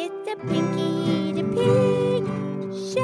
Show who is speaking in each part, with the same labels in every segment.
Speaker 1: It's the Pinky the Pig Show.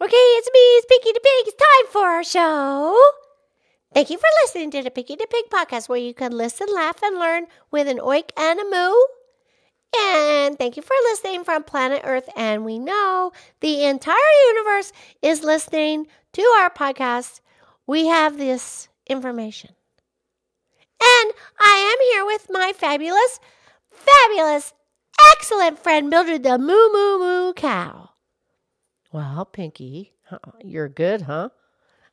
Speaker 1: Okay, it's me, it's Pinky the Pig. It's time for our show. Thank you for listening to the Pinky the Pig podcast, where you can listen, laugh, and learn with an oink and a moo. And thank you for listening from planet Earth. And we know the entire universe is listening to our podcast. We have this information. And I am here with my fabulous, fabulous, excellent friend, Mildred the Moo Moo Moo Cow.
Speaker 2: Well, Pinky, you're good, huh?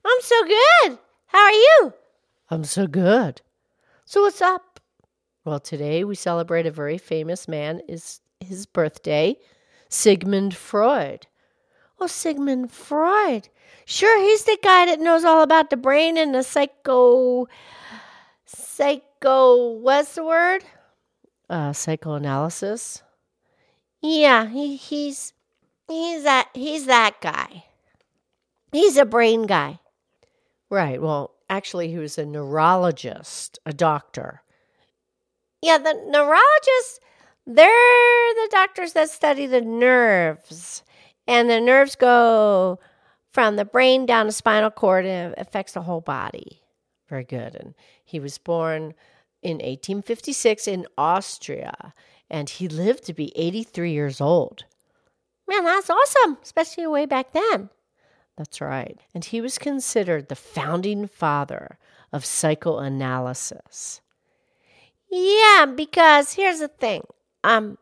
Speaker 1: I'm so good. How are you?
Speaker 2: I'm so good. So what's up? Well, today we celebrate a very famous man is his birthday, Sigmund Freud.
Speaker 1: Oh, Sigmund Freud. Sure, he's the guy that knows all about the brain and the psycho psycho what's the word?
Speaker 2: Uh, psychoanalysis.
Speaker 1: Yeah, he, he's he's that he's that guy. He's a brain guy.
Speaker 2: Right. Well, actually, he was a neurologist, a doctor.
Speaker 1: Yeah, the neurologists, they're the doctors that study the nerves. And the nerves go from the brain down the spinal cord and affects the whole body.
Speaker 2: Very good. And he was born in 1856 in Austria, and he lived to be 83 years old.
Speaker 1: Man, that's awesome, especially way back then.
Speaker 2: That's right. And he was considered the founding father of psychoanalysis.
Speaker 1: Yeah, because here's the thing. Um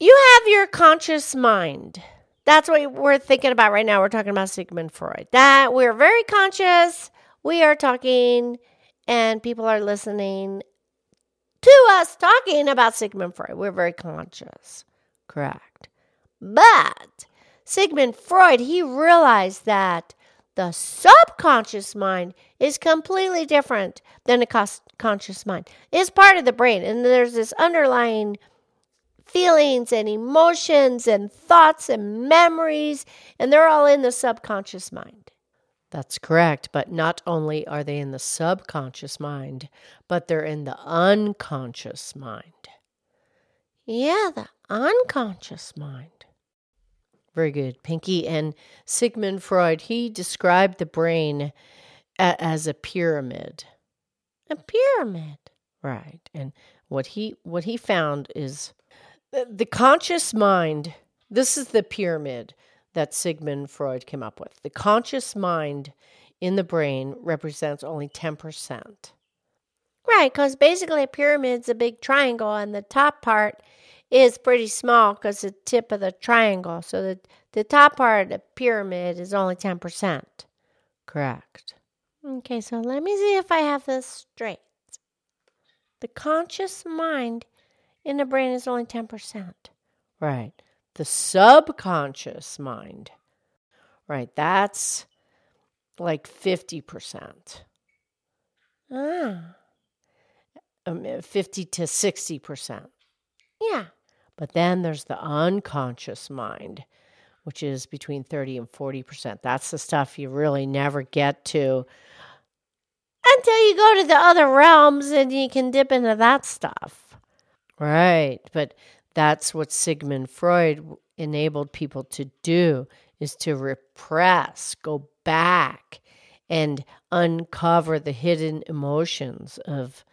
Speaker 1: you have your conscious mind. That's what we're thinking about right now. We're talking about Sigmund Freud. That we're very conscious. We are talking and people are listening to us talking about Sigmund Freud. We're very conscious.
Speaker 2: Correct.
Speaker 1: But Sigmund Freud, he realized that the subconscious mind is completely different than the conscious mind. It's part of the brain, and there's this underlying feelings and emotions and thoughts and memories, and they're all in the subconscious mind.
Speaker 2: That's correct. But not only are they in the subconscious mind, but they're in the unconscious mind.
Speaker 1: Yeah, the unconscious mind.
Speaker 2: Very good, Pinky. And Sigmund Freud, he described the brain a- as a pyramid.
Speaker 1: A pyramid.
Speaker 2: Right. And what he what he found is the, the conscious mind. This is the pyramid that Sigmund Freud came up with. The conscious mind in the brain represents only 10%.
Speaker 1: Right, because basically a pyramid's a big triangle, and the top part is pretty small because the tip of the triangle. So the, the top part of the pyramid is only 10%.
Speaker 2: Correct.
Speaker 1: Okay, so let me see if I have this straight. The conscious mind in the brain is only 10%.
Speaker 2: Right. The subconscious mind. Right. That's like 50%.
Speaker 1: Ah,
Speaker 2: Um, 50 to 60%.
Speaker 1: yeah.
Speaker 2: But then there's the unconscious mind, which is between 30 and 40%. That's the stuff you really never get to
Speaker 1: Until you go to the other realms and you can dip into that stuff.
Speaker 2: Right. But that's what Sigmund Freud enabled people to do is to repress, go back and uncover the hidden emotions of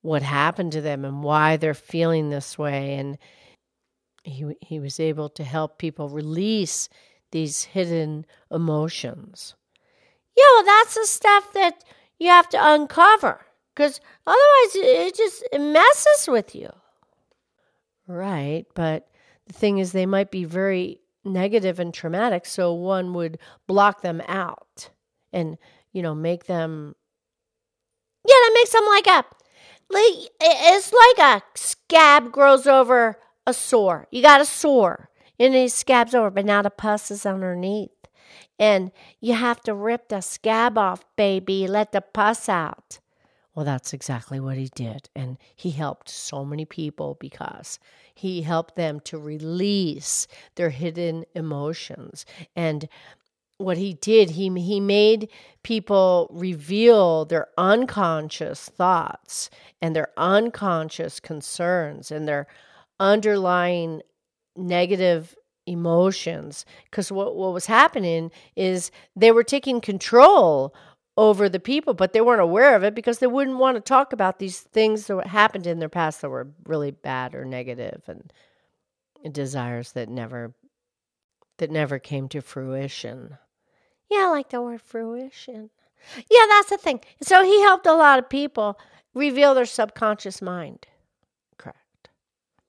Speaker 2: what happened to them and why they're feeling this way and he he was able to help people release these hidden emotions.
Speaker 1: Yeah, well, that's the stuff that you have to uncover because otherwise it just it messes with you.
Speaker 2: Right, but the thing is, they might be very negative and traumatic, so one would block them out and, you know, make them.
Speaker 1: Yeah, that makes them like a, like it's like a scab grows over a sore. You got a sore and it scabs over, but now the pus is underneath. And you have to rip the scab off, baby. Let the pus out.
Speaker 2: Well, that's exactly what he did. And he helped so many people because he helped them to release their hidden emotions. And what he did, he, he made people reveal their unconscious thoughts and their unconscious concerns and their underlying negative emotions. Because what, what was happening is they were taking control over the people, but they weren't aware of it because they wouldn't want to talk about these things that happened in their past that were really bad or negative and desires that never that never came to fruition.
Speaker 1: Yeah, I like the word fruition. Yeah, that's the thing. So he helped a lot of people reveal their subconscious mind.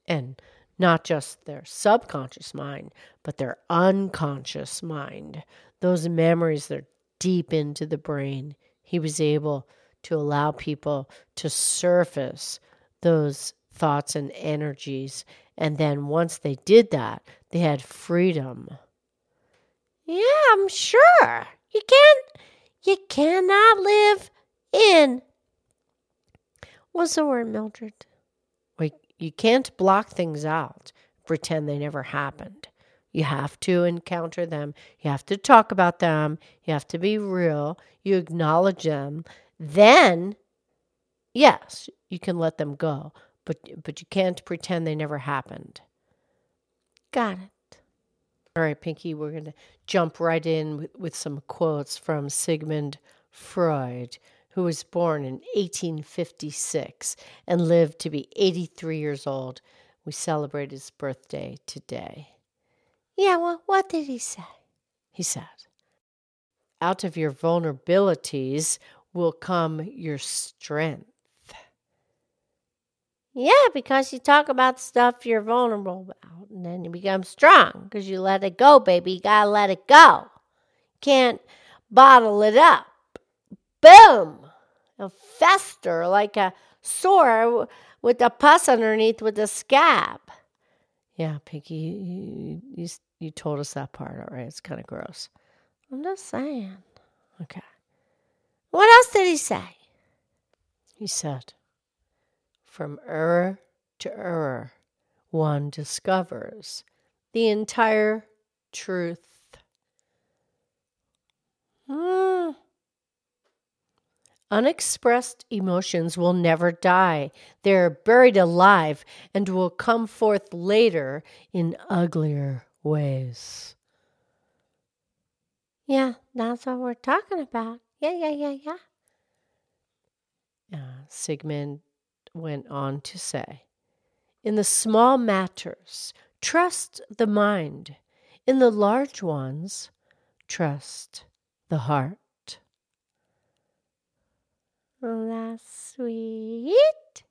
Speaker 2: And not just their subconscious mind, but their unconscious mind. Those memories that are deep into the brain. He was able to allow people to surface those thoughts and energies. And then once they did that, they had freedom.
Speaker 1: Yeah, I'm sure. You can't, you cannot live in. What's the word, Mildred?
Speaker 2: You can't block things out, pretend they never happened. You have to encounter them. You have to talk about them. You have to be real. You acknowledge them. Then, yes, you can let them go, but but you can't pretend they never happened.
Speaker 1: Got it.
Speaker 2: All right, Pinky, we're going to jump right in with, with some quotes from Sigmund Freud, who was born in 1856 and lived to be 83 years old. We celebrate his birthday today.
Speaker 1: Yeah, well, what did he say?
Speaker 2: He said, Out of your vulnerabilities will come your strength.
Speaker 1: Yeah, because you talk about stuff you're vulnerable about, and then you become strong because you let it go, baby. You gotta let it go. Can't bottle it up. Boom! It'll fester like a sore with a pus underneath with a scab.
Speaker 2: Yeah, Pinky, you, you, you told us that part, all right? It's kind of gross.
Speaker 1: I'm just saying.
Speaker 2: Okay.
Speaker 1: What else did he say?
Speaker 2: He said, From error to error, one discovers the entire truth.
Speaker 1: Hmm.
Speaker 2: Unexpressed emotions will never die. They are buried alive and will come forth later in uglier ways.
Speaker 1: Yeah, that's what we're talking about. Yeah, yeah, yeah, yeah.
Speaker 2: Uh, Sigmund went on to say In the small matters, trust the mind. In the large ones, trust the heart.
Speaker 1: That's sweet.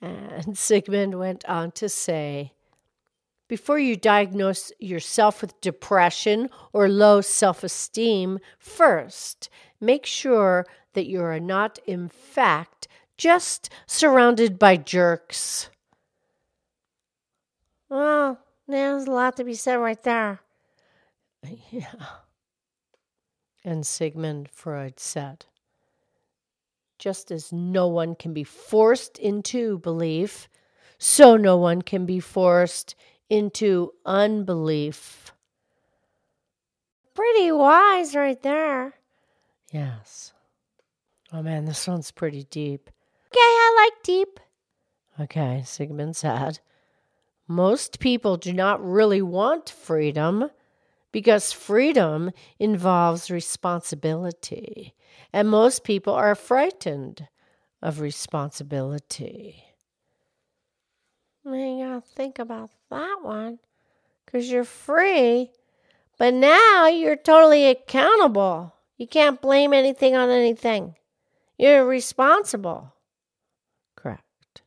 Speaker 2: And Sigmund went on to say, before you diagnose yourself with depression or low self esteem, first make sure that you are not, in fact, just surrounded by jerks.
Speaker 1: Well, there's a lot to be said right there.
Speaker 2: Yeah. And Sigmund Freud said, just as no one can be forced into belief, so no one can be forced into unbelief.
Speaker 1: Pretty wise right there.
Speaker 2: Yes. Oh man, this one's pretty deep.
Speaker 1: Okay, I like deep.
Speaker 2: Okay, Sigmund said. Most people do not really want freedom because freedom involves responsibility, and most people are frightened of responsibility.
Speaker 1: You gotta think about that one because you're free, but now you're totally accountable. You can't blame anything on anything. You're responsible.
Speaker 2: Correct.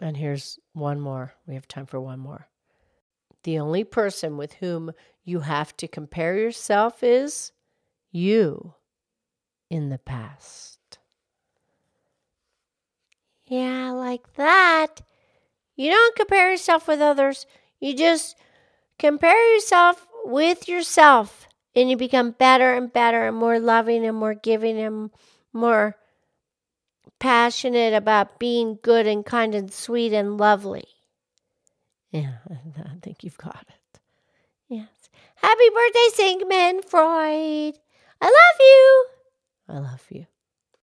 Speaker 2: And here's one more. We have time for one more. The only person with whom you have to compare yourself is you in the past.
Speaker 1: Yeah, like that. You don't compare yourself with others. You just compare yourself with yourself and you become better and better and more loving and more giving and more passionate about being good and kind and sweet and lovely.
Speaker 2: Yeah, I think you've got it.
Speaker 1: Yes. Happy birthday, Sigmund Freud. I love you.
Speaker 2: I love you.